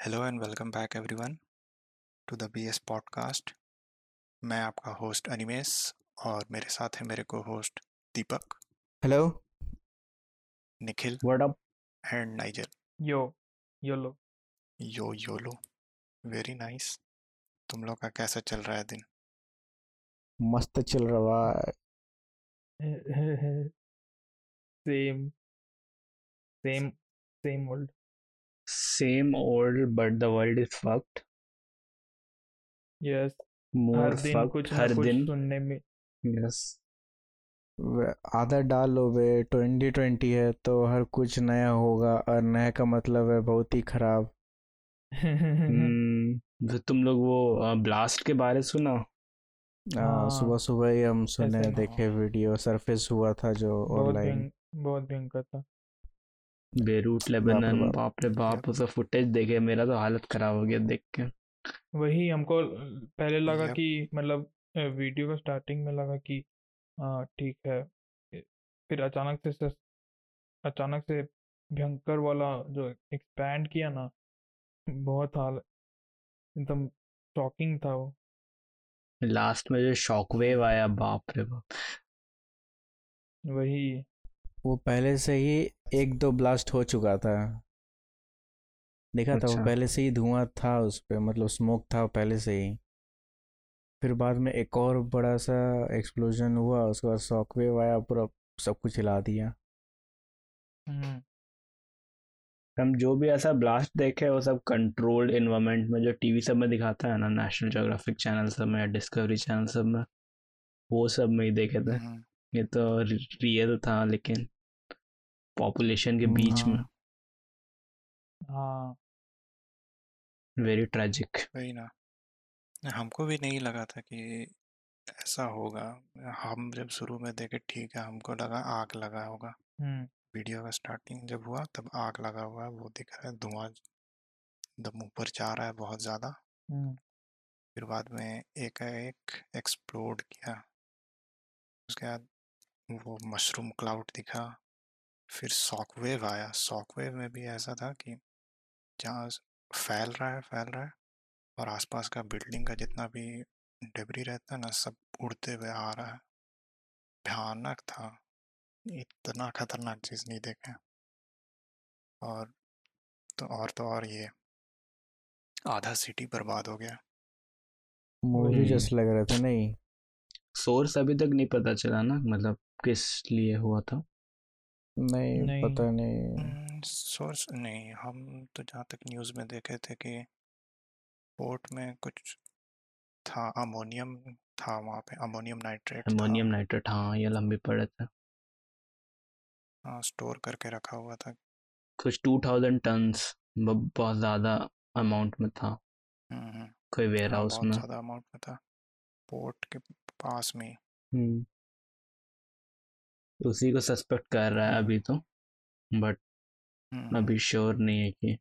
Hello and welcome back everyone to the B S podcast. मैं आपका host Animesh और मेरे साथ है मेरे को host Deepak hello. Nikhil what up and niger. Yo YOLO yo YOLO very nice तुम लोग का कैसा चल रहा है दिन? मस्त चल रहा है same same same old same old but the world is fucked. Yes more हर fucked कुछ हर दिन. सुनने में। यस आधा डाल लो बे ट्वेंटी ट्वेंटी है तो हर कुछ नया होगा और नया का मतलब है बहुत ही खराब। तो तुम लोग वो ब्लास्ट के बारे सुना? हाँ, सुबह सुबह ही हम सुने देखे वीडियो सरफेस हुआ था जो ऑनलाइन बहुत भयंकर था। बेरूट लेबनान बाप। बाप रे बाप उसका फुटेज देखे मेरा तो हालत खराब हो गया देख के। वही हमको पहले लगा कि मतलब वीडियो का स्टार्टिंग में लगा कि हाँ ठीक है। फिर अचानक से अचानक से भयंकर वाला जो एक्सपैंड किया ना बहुत हाल एकदम शॉकिंग था वो। लास्ट में जो शॉक वेव आया बाप रे बाप। वही। वो पहले से ही एक दो ब्लास्ट हो चुका था। देखा अच्छा। था वो अच्छा। पहले से ही धुआँ था उस पर मतलब स्मोक था पहले से ही। फिर बाद में एक और बड़ा सा एक्सप्लोजन हुआ उसके बाद शॉकवेव आया पूरा सब कुछ हिला दिया। हम्म। हम जो भी ऐसा ब्लास्ट देखे वो सब कंट्रोल्ड इन्वायरमेंट में जो टीवी सब में दिखाता है ना नेशनल जोग्राफिक चैनल सब में या डिस्कवरी चैनल सब में वो सब में ही देखे थे। हम्म, ये तो रियल था लेकिन पॉपुलेशन के बीच में। हाँ। हाँ। वेरी ट्रेजिक वही ना। हमको भी नहीं लगा था कि ऐसा होगा। हम जब शुरू में देखे ठीक है हमको लगा आग लगा होगा। हम्म। वीडियो का स्टार्टिंग जब हुआ तब आग लगा हुआ है वो दिख रहा है धुआँ एकदम ऊपर जा रहा है बहुत ज़्यादा। हम्म। फिर बाद में एक एक एक्सप्लोड किया। उसके बाद वो मशरूम क्लाउड दिखा फिर शॉकवेव आया। शॉकवेव में भी ऐसा था कि जहाँ फैल रहा है फैल रहा है और आसपास का बिल्डिंग का जितना भी डिबरी रहता है ना सब उड़ते हुए आ रहा है। भयानक था। इतना खतरनाक चीज़ नहीं देखे। और तो और तो और ये आधा सिटी बर्बाद हो गया। मूवी वही। जैसे लग रहा था नहीं। सोर्स अभी तक नहीं पता चला ना मतलब किस लिए हुआ था? नहीं, नहीं। पता नहीं। सोर्स नहीं हम तो जहाँ तक न्यूज़ में देखे थे कि पोर्ट में कुछ था अमोनियम था वहाँ पे अमोनियम नाइट्रेट अमोनियम नाइट्रेट हाँ ये लंबी पड़े थे। हाँ स्टोर करके रखा हुआ था। कुछ टू थाउज़ेंड टन्स बहुत ज़्यादा अमाउंट में था। हम्म, हम्म, कोई वेयर हाउस में। ज़्यादा अमाउंट में था। पोर्ट के पास में उसी को सस्पेक्ट कर रहा है अभी तो बट हम्म, अभी श्योर नहीं है कि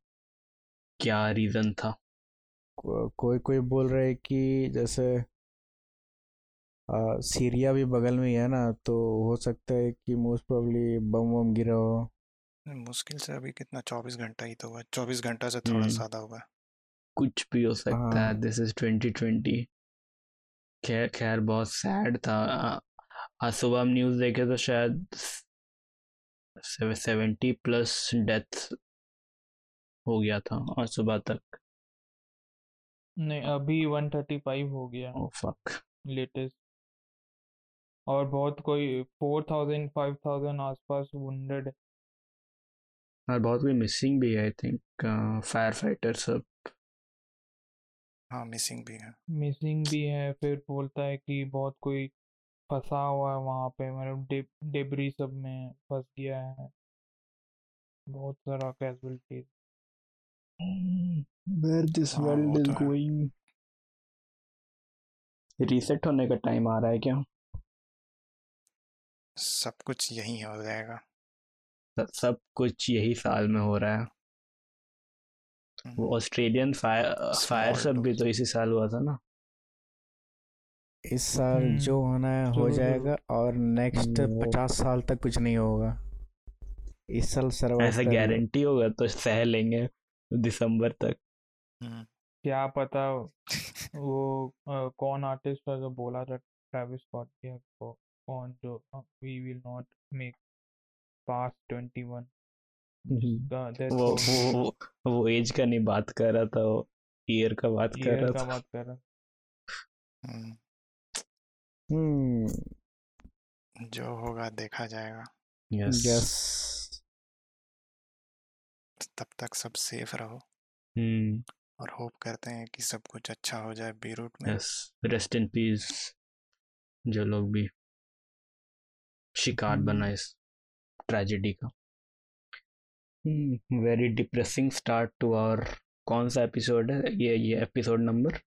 क्या रीज़न था। को, कोई कोई बोल रहे कि जैसे आ, सीरिया भी बगल में ही है ना तो हो सकता है कि मोस्ट प्रोबेबली बम वम गिरा हो। मुश्किल से अभी कितना चौबीस घंटा ही तो हुआ चौबीस घंटा से थोड़ा हम्म। ज़्यादा हुआ। कुछ भी हो सकता है। दिस इज़ ट्वेंटी ट्वेंटी खैर खैर बहुत सैड था आज सुबह हम न्यूज़ देखे तो शायद सेवेंटी प्लस डेथ हो गया था आज सुबह तक। नहीं अभी 135 हो गया। ओ फक लेटेस्ट और बहुत कोई 4000 5000 आसपास वुंडेड और बहुत कोई मिसिंग भी है आई थिंक फायर फाइटर सब। हाँ मिसिंग भी है। मिसिंग भी है फिर बोलता है कि बहुत कोई फंसा हुआ है वहाँ पे मतलब डे, डेबरी सब में फंस गया है। बहुत सारा कैजुअलिटीज वेयर दिस हाँ, वो तो है। गोइंग रीसेट होने का टाइम आ रहा है क्या? सब कुछ यही हो जाएगा। सब- सब कुछ यही साल में हो रहा है। हम्म, वो ऑस्ट्रेलियन फायर फायर सब भी तो इसी साल हुआ था ना। इस साल हम्म, जो होना है हो जाएगा और नेक्स्ट हम्म, पचास साल तक कुछ नहीं होगा। इस साल सर्वाइव ऐसा गारंटी होगा तो सह लेंगे दिसंबर तक। हम्म, क्या पता वो अ, कौन आर्टिस्ट था जो बोला था ट्रेविस स्कॉट के को कौन जो we will not make pass 21 जिसका वो वो वो एज का नहीं बात कर रहा था वो ईयर का बात कर रहा था। बात कर रहा हम्म, जो होगा देखा जाएगा। यस। यस। तब तक सब सेफ़ रहो। हम्म। और होप करते हैं कि सब कुछ अच्छा हो जाए बीरूट में। यस। रेस्ट इन पीस जो लोग भी शिकार बना हम्म। इस ट्रेजेडी का। Very depressing start to our कौन सा एपिसोड है? ये ये episode number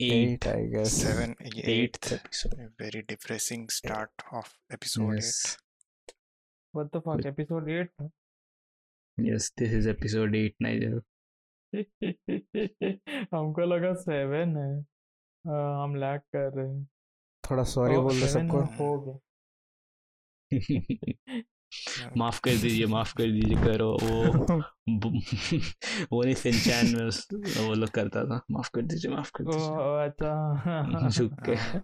seven eight eight I guess seven eighth eighth episode very depressing start of episode yes what the fuck episode 8 था yes this is episode eight niger हमको लगा seven है। हाँ, हम लैग कर रहे हैं। थोड़ा सॉरी बोल दो seven सबको। हो गया। माफ़ कर दीजिए माफ़ कर दीजिए करो। वो वो नहीं सिंचैन में उस, वो लोग करता था। माफ़ कर दीजिए माफ़ कर दीजिए। अच्छा झुक के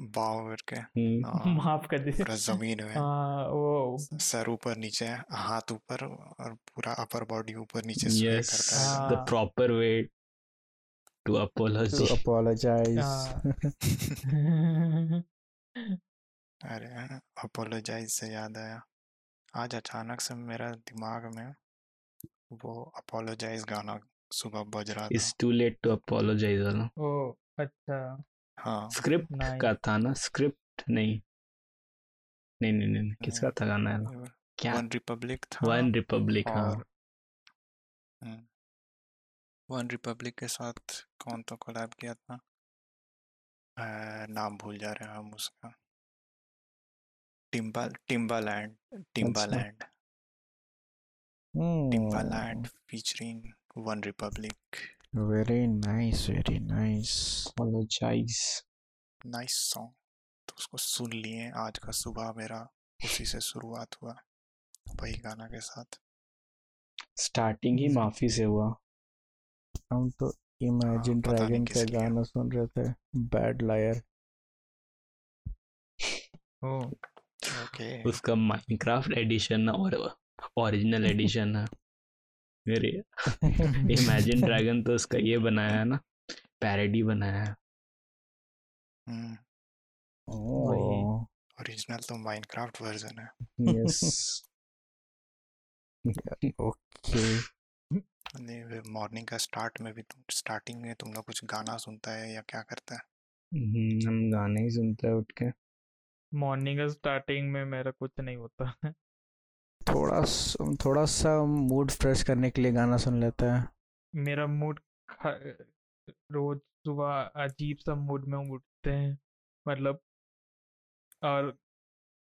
बाव करके। हम्म, हाँ, माफ़ कर दीजिए। पूरा ज़मीन में। हाँ वो सर ऊपर नीचे हाथ ऊपर और पूरा अपर बॉडी ऊपर नीचे स्वे yes. करता है। हाँ। the proper way to to apologize हाँ। अरे अपोलोजाइज से याद आया। आज अचानक से मेरा दिमाग में वो अपोलोजाइज गाना सुबह बज रहा it's था too late to apologize वाला ओ अच्छा। हाँ। स्क्रिप्ट नाइस का था ना स्क्रिप्ट नहीं। नहीं नहीं नहीं नहीं, किसका था गाना है क्या? वन रिपब्लिक था। वन रिपब्लिक हाँ। और वन रिपब्लिक के साथ कौन तो कोलैब किया था? अ, नाम भूल जा रहे हैं हम उसका। Timba Timbaland Timbaland Hmm. Timbaland featuring OneRepublic very nice very nice apologize nice song तो उसको सुन लिए आज का सुबह मेरा उसी से शुरुआत हुआ। वही गाना के साथ। स्टार्टिंग ही माफ़ी से हुआ। हम तो इमेजिन ड्रैगन का गाना सुन रहे थे। बैड लायर ओ ओके उसका माइनक्राफ्ट एडिशन और ओरिजिनल एडिशन है मेरे। इमेजिन ड्रैगन तो उसका ये बनाया है ना पैरेडी बनाया है। ओरिजिनल तो माइनक्राफ्ट वर्जन है। यस ओके नहीं मॉर्निंग का स्टार्ट में भी तुम स्टार्टिंग में तुम लोग कुछ गाना सुनता है या क्या करता है? हम्म, हम गाने ही सुनते हैं उठ के। मॉर्निंग स्टार्टिंग में मेरा कुछ नहीं होता है। थोड़ा स- थोड़ा सा मूड फ्रेश करने के लिए गाना सुन लेते हैं। मेरा मूड रोज सुबह अजीब सा मूड में उठते हैं मतलब और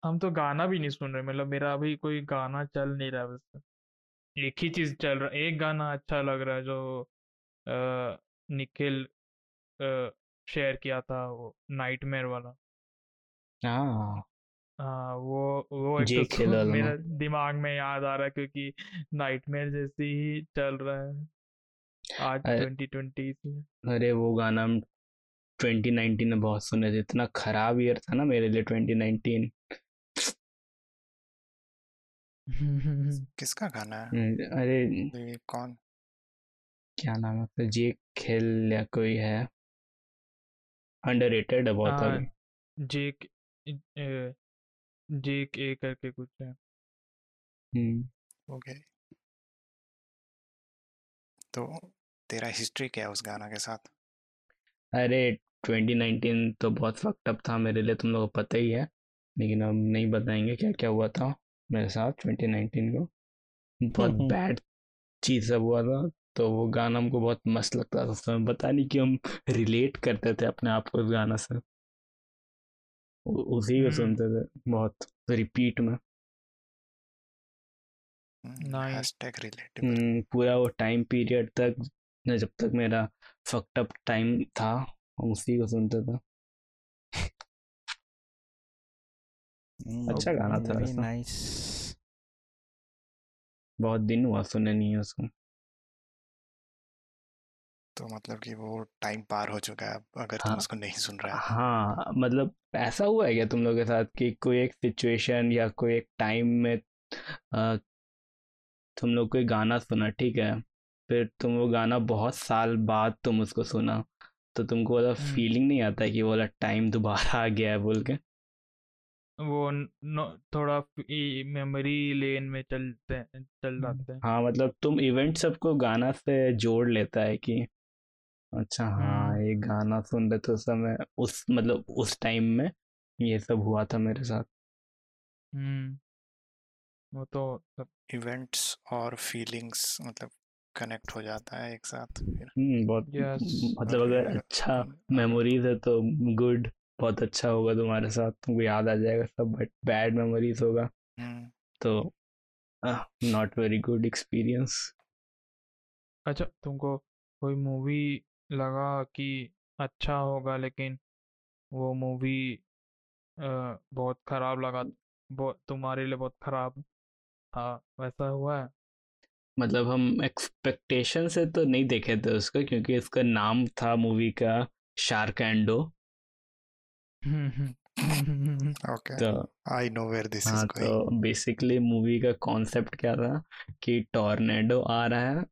हम तो गाना भी नहीं सुन रहे मतलब मेरा अभी कोई गाना चल नहीं रहा बस। एक ही चीज़ चल रहा एक गाना अच्छा लग रहा है जो निखिल शेयर किया था वो नाइटमेयर वाला। हाँ। हाँ वो वो एक तो मेरा दिमाग में याद आ रहा है क्योंकि नाइटमेयर जैसी ही चल रहा है आज अरे- 2020 में अरे वो गाना हम 2019 में बहुत सुने थे इतना खराब ईयर था ना मेरे लिए 2019 किसका गाना है? हम्म, अरे कौन? क्या नाम है उसका? जे खेल या कोई है। अंडररेटेड है बहुत हाँ, अ, जेक ए करके कुछ है। हम्म, ओके। तो तेरा हिस्ट्री क्या है उस गाना के साथ? अरे 2019 तो बहुत फक्ड अप था मेरे लिए तुम लोगों को पता ही है। लेकिन अब नहीं बताएँगे क्या क्या हुआ था मेरे साथ 2019 को। बहुत। बैड चीज़ सब हुआ था तो वो गाना हमको बहुत मस्त लगता था उस समय पता नहीं कि हम रिलेट करते थे अपने आप को उस गाना से। उसी को हम्म। सुनते थे बहुत रिपीट में। रिलेटेबल हम्म, पूरा वो टाइम पीरियड तक न जब तक मेरा फक्ड अप टाइम था हम उसी को सुनते थे। अच्छा गाना था नाइस बहुत दिन हुआ सुने नहीं है उसको। तो मतलब कि वो टाइम पार हो चुका है अब अगर तुम हाँ। उसको नहीं सुन रहा है। हाँ मतलब ऐसा हुआ है क्या तुम लोग के साथ कि कोई एक सिचुएशन या कोई एक टाइम में आ, तुम लोग कोई गाना सुना ठीक है? फिर तुम वो गाना बहुत साल बाद तुम उसको सुना तो तुमको वाला। फीलिंग नहीं आता कि वो वाला टाइम दोबारा आ गया है बोल के? वो न, थोड़ा मेमोरी लेन में चलते हैं। चल जाते हैं। हाँ मतलब तुम इवेंट सबको गाना से जोड़ लेता है कि अच्छा हाँ हम्म ये गाना सुन रहे थे उस समय उस मतलब उस टाइम में ये सब हुआ था मेरे साथ। हम्म वो तो सब इवेंट्स और फीलिंग्स मतलब कनेक्ट हो जाता है एक साथ फिर। हम्म बहुत यस। मतलब अगर अच्छा हम्म, मेमोरीज है तो गुड बहुत अच्छा होगा तुम्हारे साथ तुमको याद आ जाएगा सब बट बैड मेमोरीज होगा। हम्म, तो नॉट वेरी गुड एक्सपीरियंस अच्छा तुमको कोई मूवी लगा कि अच्छा होगा लेकिन वो मूवी बहुत खराब लगा बहुत तुम्हारे लिए बहुत खराब था वैसा हुआ है? मतलब हम एक्सपेक्टेशन से तो नहीं देखे थे उसको क्योंकि इसका नाम था मूवी का शार्क एंडो ओके तो I know where this is हाँ तो बेसिकली मूवी का कॉन्सेप्ट क्या था कि टॉर्नेडो आ रहा है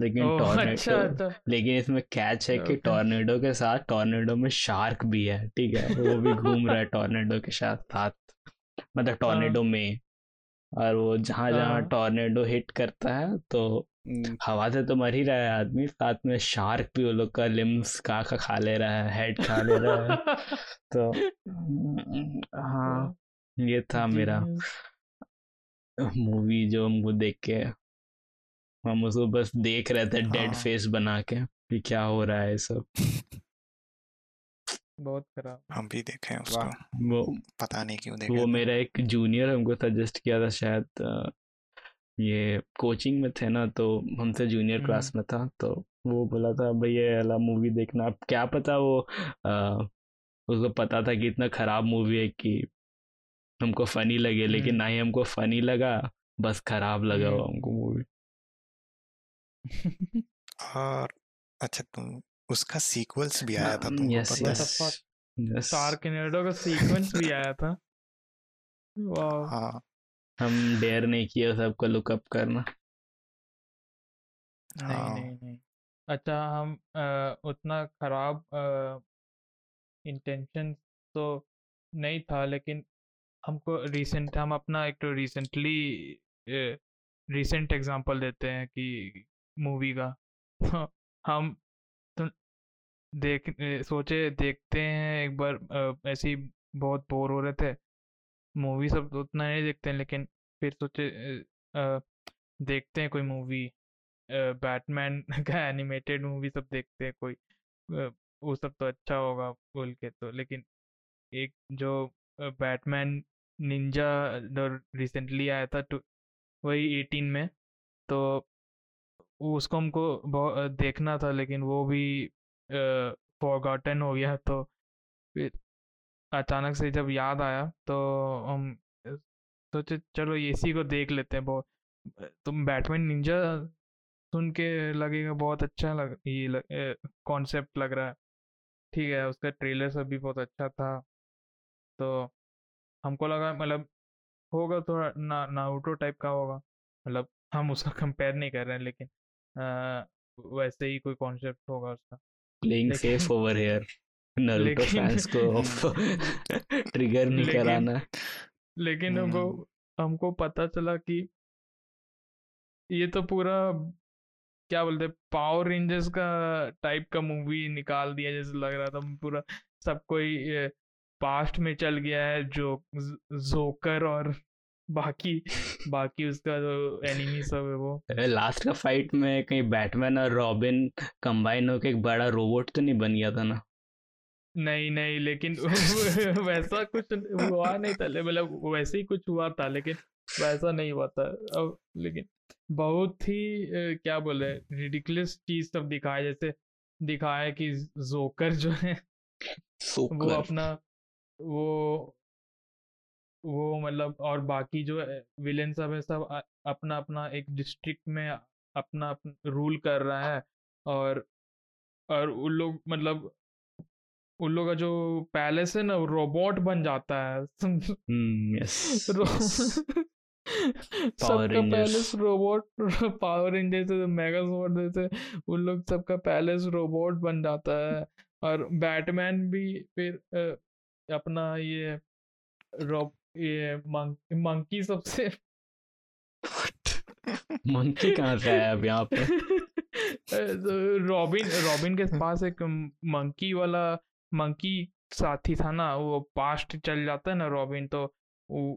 लेकिन अच्छा टॉर्नेडो अच्छा लेकिन इसमें कैच है कि टॉर्नेडो के साथ टॉर्नेडो में शार्क भी है ठीक है? वो भी घूम रहा है टॉर्नेडो के साथ साथ। मतलब हाँ। टॉर्नेडो में। और वो जहाँ जहाँ हाँ। टॉर्नेडो हिट करता है तो हम्म, हवा से तो मर ही रहा है आदमी साथ में शार्क भी वो लोग का लिम्स का का खा ले रहा है हेड खा ले रहा है। तो हम्म, हाँ ये था मेरा मूवी जो हमको देख के हम उसको बस देख रहे थे डेड हाँ। फेस बना के कि क्या हो रहा है सब। बहुत खराब। हम भी देखे हैं उसको वो पता नहीं क्यों वो देखे थे मेरा एक जूनियर हमको सजेस्ट किया था शायद ये कोचिंग में थे ना तो हमसे जूनियर क्लास में था तो वो बोला था भैया ये वाला मूवी देखना। अब क्या पता वो आ, उसको पता था कि इतना खराब मूवी है कि हमको फनी लगे लेकिन हम्म। ना ही हमको फनी लगा बस खराब लगा वो हम्म हमको मूवी और अच्छा तुम उसका सीक्वल्स भी आया था तुमको यस पता व्हाट है फक का सीक्वेंस भी आया था। वाह हाँ। हम डेयर नहीं किया सबको लुकअप करना। नहीं हाँ। नहीं नहीं। अच्छा हम अ, उतना खराब इंटेंशन तो नहीं था लेकिन हमको रिसेंट हम अपना एक तो रिसेंटली रिसेंट एग्जांपल देते हैं कि मूवी का। हम तो देख सोचे देखते हैं एक बार ऐसे ही बहुत बोर हो रहे थे। मूवी सब तो उतना नहीं देखते हैं लेकिन फिर सोचे अ, देखते हैं कोई मूवी बैटमैन का एनिमेटेड मूवी सब देखते हैं कोई वो सब तो अच्छा होगा बोल के तो। लेकिन एक जो बैटमैन निंजा जो रिसेंटली आया था तो वही एटीन में तो उसको हमको देखना था, लेकिन वो भी फॉरगॉटन हो गया तो फिर अचानक से जब याद आया तो हम सोचे चलो इसी को देख लेते हैं, बहुत तुम बैटमैन निंजा सुन के लगेगा, बहुत अच्छा लग, ये कॉन्सेप्ट लग रहा है। ठीक है, उसका ट्रेलर सब भी बहुत अच्छा था। तो हमको लगा मतलब होगा थोड़ा ना नारुतो टाइप का होगा मतलब हम उसका कंपेयर नहीं कर रहे हैं, लेकिन वैसे ही कोई कॉन्सेप्ट होगा उसका। प्लेइंग सेफ़ ओवर हियर लेकिन फैंस को ट्रिगर नहीं लेकिन कराना। लेकिन हमको हम्म। हमको पता चला कि ये तो पूरा क्या बोलते पावर रेंजर्स का टाइप का मूवी निकाल दिया जैसे लग रहा था। पूरा सब कोई पास्ट में चल गया है जो जोकर और बाकी बाकी उसका जो एनिमी सब है वो। लास्ट का फाइट में कहीं बैटमैन और रॉबिन कंबाइन होकर एक बड़ा रोबोट तो नहीं बन गया था ना? नहीं नहीं लेकिन वैसा कुछ हुआ नहीं था मतलब वैसे ही कुछ हुआ था लेकिन वैसा नहीं हुआ था। अब लेकिन बहुत ही क्या बोले रिडिकुलस चीज़ सब दिखाया जैसे दिखाया कि जोकर जो है वो अपना वो वो मतलब और बाकी जो विलेन सब है सब अपना अपना एक डिस्ट्रिक्ट में अपना, अपना रूल कर रहा है और और उन लोग मतलब उन लोग का जो पैलेस है ना वो रोबोट बन जाता है। हम्म सबका पैलेस रोबोट पावर रेंजर जैसे मेगा जैसे उन लोग सबका पैलेस रोबोट बन जाता है। और बैटमैन भी फिर अपना ये रोब ये मंकी सबसे मंकी कहाँ से आया अब यहाँ पे? रॉबिन रॉबिन के पास एक मंकी वाला मंकी साथी था ना वो पास्ट चल जाता है ना रॉबिन तो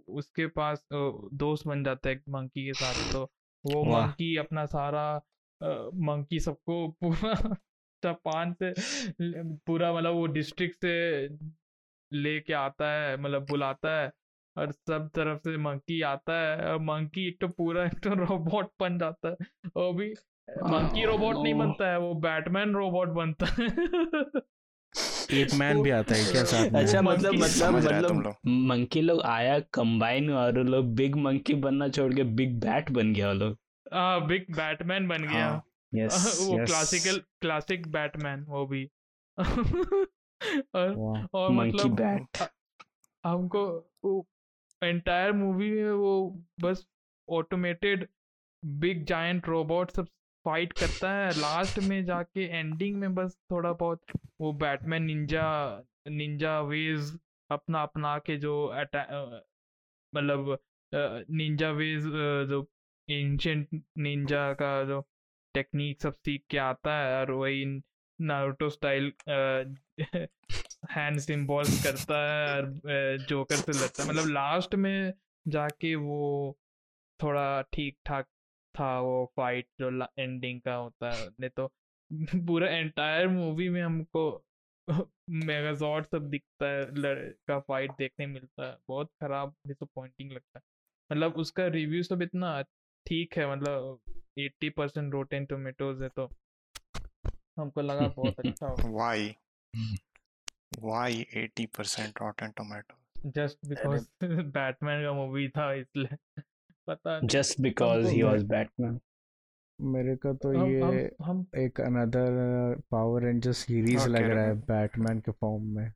उसके पास दोस्त बन जाता है मंकी के साथ तो वो मंकी अपना सारा मंकी सबको पूरा जापान से पूरा मतलब वो डिस्ट्रिक्ट से लेके आता है मतलब बुलाता है और सब तरफ़ से मंकी आता है और मंकी एक तो पूरा एक तो रोबोट बन जाता है। वो भी मंकी रोबोट नहीं बनता है वो बैटमैन रोबोट बनता है। एप मैन भी आता है क्या साथ में? अच्छा मतलब मतलब हैं मतलब मंकी लोग आया कंबाइन और लोग बिग मंकी बनना छोड़ के बिग बैट बन गया वो लोग। हाँ बिग बैटमैन बन गया। हाँ यस वो यस क्लासिकल क्लासिक बैटमैन वो भी। और और मंकी मतलब बैट हमको एंटायर मूवी में वो बस ऑटोमेटेड बिग जायंट रोबोट सब फाइट करता है। लास्ट में जाके एंडिंग में बस थोड़ा बहुत वो बैटमैन निंजा निंजा वेज अपना अपना के जो मतलब निंजा वेज जो एंशियंट निंजा का जो टेक्निक सब सीख के आता है। और वही नारुतो स्टाइल हैंड सिंबल्स करता है और जोकर से लड़ता है। मतलब लास्ट में जाके वो थोड़ा ठीक ठाक था वो फाइट जो एंडिंग का होता है। नहीं तो पूरा एंटायर मूवी में हमको मेगाजॉर्ड सब दिखता है लड़- का फाइट देखने मिलता है। बहुत खराब डिसअपॉइंटिंग लगता है। मतलब उसका रिव्यू सब इतना ठीक है मतलब एट्टी परसेंट रोटेन टोमेटोज है तो हमको लगा बहुत अच्छा why why 80% Rotten Tomato just because Batman का मूवी था इसलिए। पता नहीं। बिकॉज़ हमको- ही वाज बैटमैन मेरे को तो हम ये हम हम। एक अनदर पावर रेंजर सीरीज़ लग रहा है बैटमैन के फॉर्म में।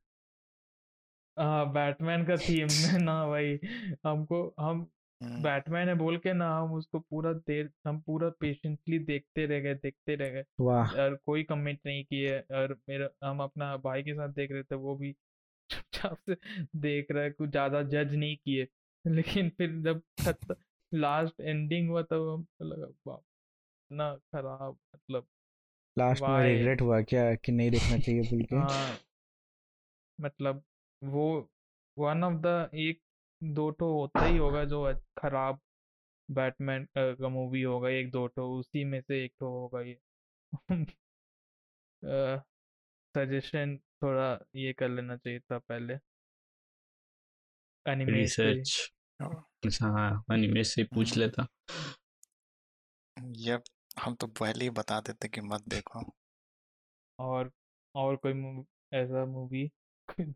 हाँ बैटमैन का थीम में। ना भाई हमको हम हम्म, बैटमैन है बोल के ना हम उसको पूरा देर हम पूरा पेशेंटली देखते रह गए देखते रह गए। वाह। और कोई कमेंट नहीं किए और मेरा हम अपना भाई के साथ देख रहे थे वो भी चुपचाप से देख रहा है कुछ ज़्यादा जज नहीं किए। लेकिन फिर जब खत्म लास्ट एंडिंग हुआ तब हमको लगा बाप इतना खराब मतलब लास्ट में? रिग्रेट हुआ क्या कि नहीं देखना चाहिए बोल के? हाँ मतलब वो वन ऑफ़ द एक दो तो होता ही होगा जो खराब बैटमैन का मूवी होगा एक दो तो उसी में से एक तो होगा ये। सजेशन थोड़ा ये कर लेना चाहिए था पहले। एनिमे रिसर्च हाँ। एनिमे से पूछ हम्म। लेता। ये हम तो पहले ही बता देते कि मत देखो। और और कोई मूव- ऐसा मूवी?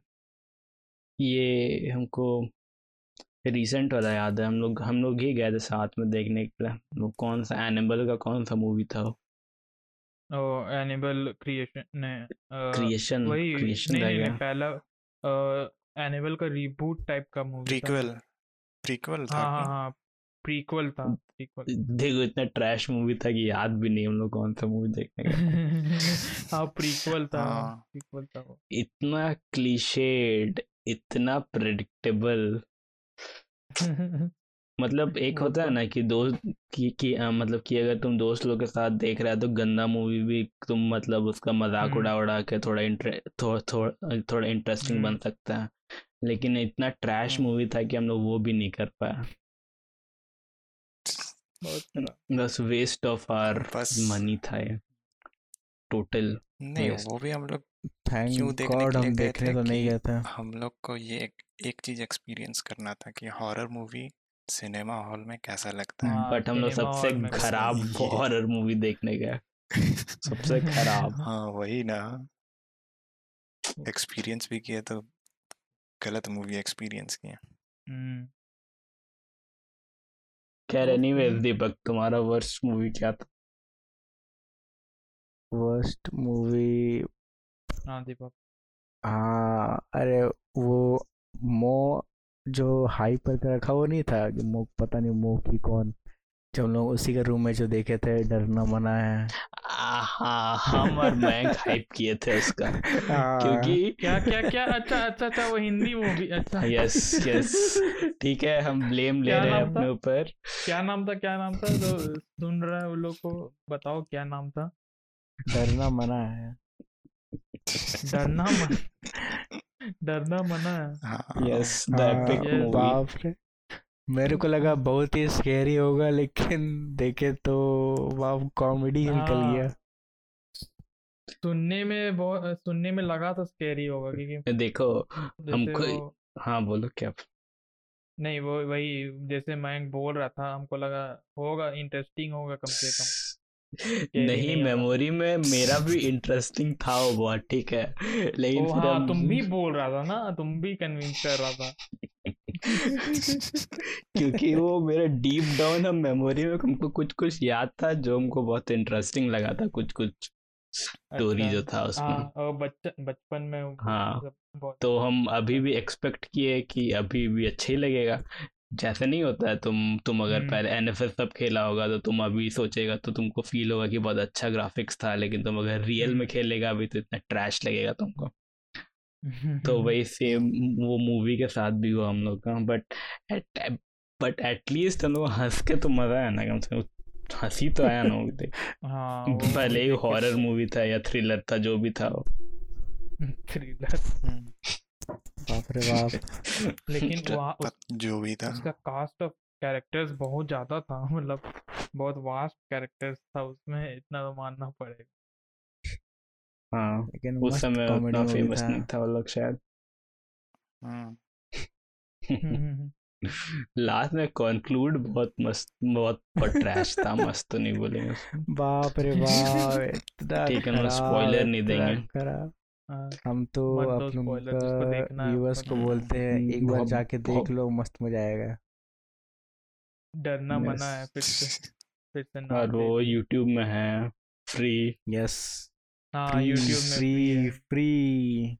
ये हमको रिसेंट वाला याद है हम लोग हम लोग ही गए थे साथ में देखने के लिए। वो कौन सा एनिमल का कौन सा मूवी था वो? ओ एनिमल क्रिएशन ने क्रिएशन वही क्रिएशन नहीं नहीं नहीं पहला एनिमल का रीबूट टाइप का मूवी प्रीक्वल प्रीक्वल था हाँ हाँ हाँ प्रीक्वल था प्रीक्वल देखो इतना ट्रैश मूवी था कि याद भी नहीं हम लोग कौन सा मूवी देखने गए हाँ प्रीक्वल था हाँ। प्रीक्वल था इतना क्लीशेड इतना प्रेडिक्टेबल मतलब एक होता है तो- ना कि दोस्त की, कि अ, मतलब कि अगर तुम दोस्त लोग के साथ देख रहे हो तो गंदा मूवी भी तुम मतलब उसका मज़ाक हम्म। उड़ा उड़ा के थोड़ा इंटरे थोड़ा थोड़ा थोड़ा इंटरेस्टिंग बन हम्म। सकता है लेकिन इतना ट्रैश हम्म। मूवी था कि हम लोग वो भी नहीं कर पाए बस वेस्ट ऑफ़ आर मनी था ये टोटल नहीं वो भी हम लोग थैंक क्यों देखने गॉड के लिए हम देखने तो नहीं गए थे हम लोग को ये एक, चीज़ एक्सपीरियंस करना था कि हॉरर मूवी सिनेमा हॉल में कैसा लगता है? हाँ बट हम लोग सबसे खराब हॉरर मूवी देखने गए। सबसे खराब। हाँ वही ना। एक्सपीरियंस भी किए तो गलत मूवी एक्सपीरियंस किए हम्म। खैर वो एनीवेज हम्म, दीपक तुम्हारा वर्स्ट मूवी क्या था? वर्स्ट मूवी हाँ दीपक। हाँ अरे वो मो जो हाई पर कर रखा वो नहीं था कि मो पता नहीं मो की कौन। जब हम लोग उसी के रूम में जो देखे थे डरना मना है। हाँ हम और बैंक हाइप किए थे उसका। हाँ, क्योंकि क्या क्या क्या? अच्छा अच्छा अच्छा वो हिंदी मूवी अच्छा। यस यस ठीक है हम ब्लेम ले रहे हैं अपने ऊपर। क्या नाम था क्या नाम था? जो सुन रहा है वो लोग को बताओ क्या नाम था? डरना मना है। डरना मन। डरना मना है। यस द एपिक मूवी बाप रे। मेरे को लगा बहुत ही स्कैरी होगा लेकिन देखे तो वाह कॉमेडी ही निकल हाँ। गया। सुनने में बहुत सुनने में लगा तो स्कैरी होगा क्योंकि देखो हमको हाँ बोलो क्या? नहीं वो वही जैसे मैं बोल रहा था हमको लगा होगा इंटरेस्टिंग होगा कम से कम। नहीं। मेमोरी में मेरा भी इंटरेस्टिंग था वो बहुत ठीक है। लेकिन ओ हाँ तुम भी बोल रहा था ना तुम भी कन्विंस कर रहा था। क्योंकि वो मेरा डीप डाउन हम मेमोरी में हमको कुछ कुछ याद था जो हमको बहुत इंटरेस्टिंग लगा था कुछ कुछ स्टोरी अच्छा। जो था उसमें। हाँ बच्चा बचपन में हाँ, तो हम अभी भी एक्सपेक्ट किए कि अभी भी अच्छा ही लगेगा। जैसे नहीं होता है तुम तुम अगर हम्म। पहले एनएफएस सब खेला होगा तो तुम अभी सोचेगा तो तुमको फील होगा कि बहुत अच्छा ग्राफिक्स था लेकिन तुम अगर रियल में हम्म। खेलेगा अभी तो इतना ट्रैश लगेगा तुमको। तो वही सेम वो मूवी के साथ भी हुआ हम लोग का बट एट बट एटलीस्ट हम लोग हंस के तो मज़ा आया ना कम से कम। हँसी तो आया ना वो देख हाँ भले ही हॉरर मूवी था या थ्रिलर था जो भी था वो। थ्रिलर बाप रे बाप। लेकिन वहाँ जो भी था। उसका कास्ट ऑफ़ कैरेक्टर्स बहुत ज़्यादा था मतलब बहुत वास्ट कैरेक्टर्स था उसमें इतना तो मानना पड़ेगा। हाँ लेकिन उस समय उतना फ़ेमस था। नहीं था वो लोग शायद। हम्म, हम्म, हम्म, लास्ट में कंक्लूड बहुत मस्त बहुत ट्रैश था मस्त तो नहीं बोलेंगे बाप रे बाप इतना ठीक है, लोग खराब spoiler नहीं देंगे। हाँ, हम तो आप लोग है व्यूअर्स को बोलते हैं एक बार जाके देख लो मस्त मज़ा आएगा। डरना मना है फिर से फिर से नाम और वो यूट्यूब में है फ्री यस हाँ यूट्यूब में फ्री फ्री फ्री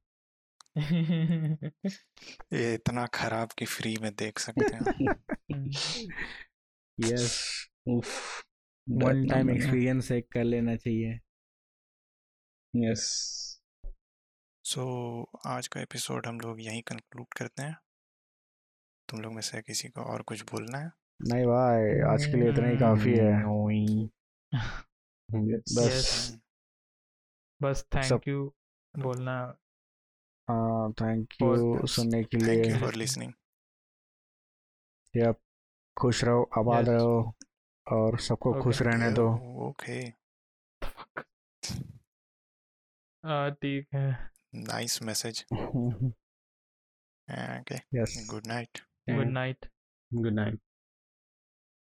ये इतना खराब कि फ्री में देख सकते हैं। यस उफ वन टाइम एक्सपीरियंस एक कर लेना चाहिए। यस सो so, आज का एपिसोड हम लोग यहीं कंक्लूड करते हैं। तुम लोग में से किसी को और कुछ बोलना है? नहीं भाई आज के लिए इतना ही काफ़ी है। बस Yes. बस थैंक यू बोलना। हाँ थैंक यू सुनने के थैंक यू लिए फॉर लिसनिंग यप खुश रहो आबाद Yes. रहो और सबको Okay. खुश रहने दो। ओके आ, ठीक है। Nice message. Ah, okay. Yes. Good night. Good night. Good night.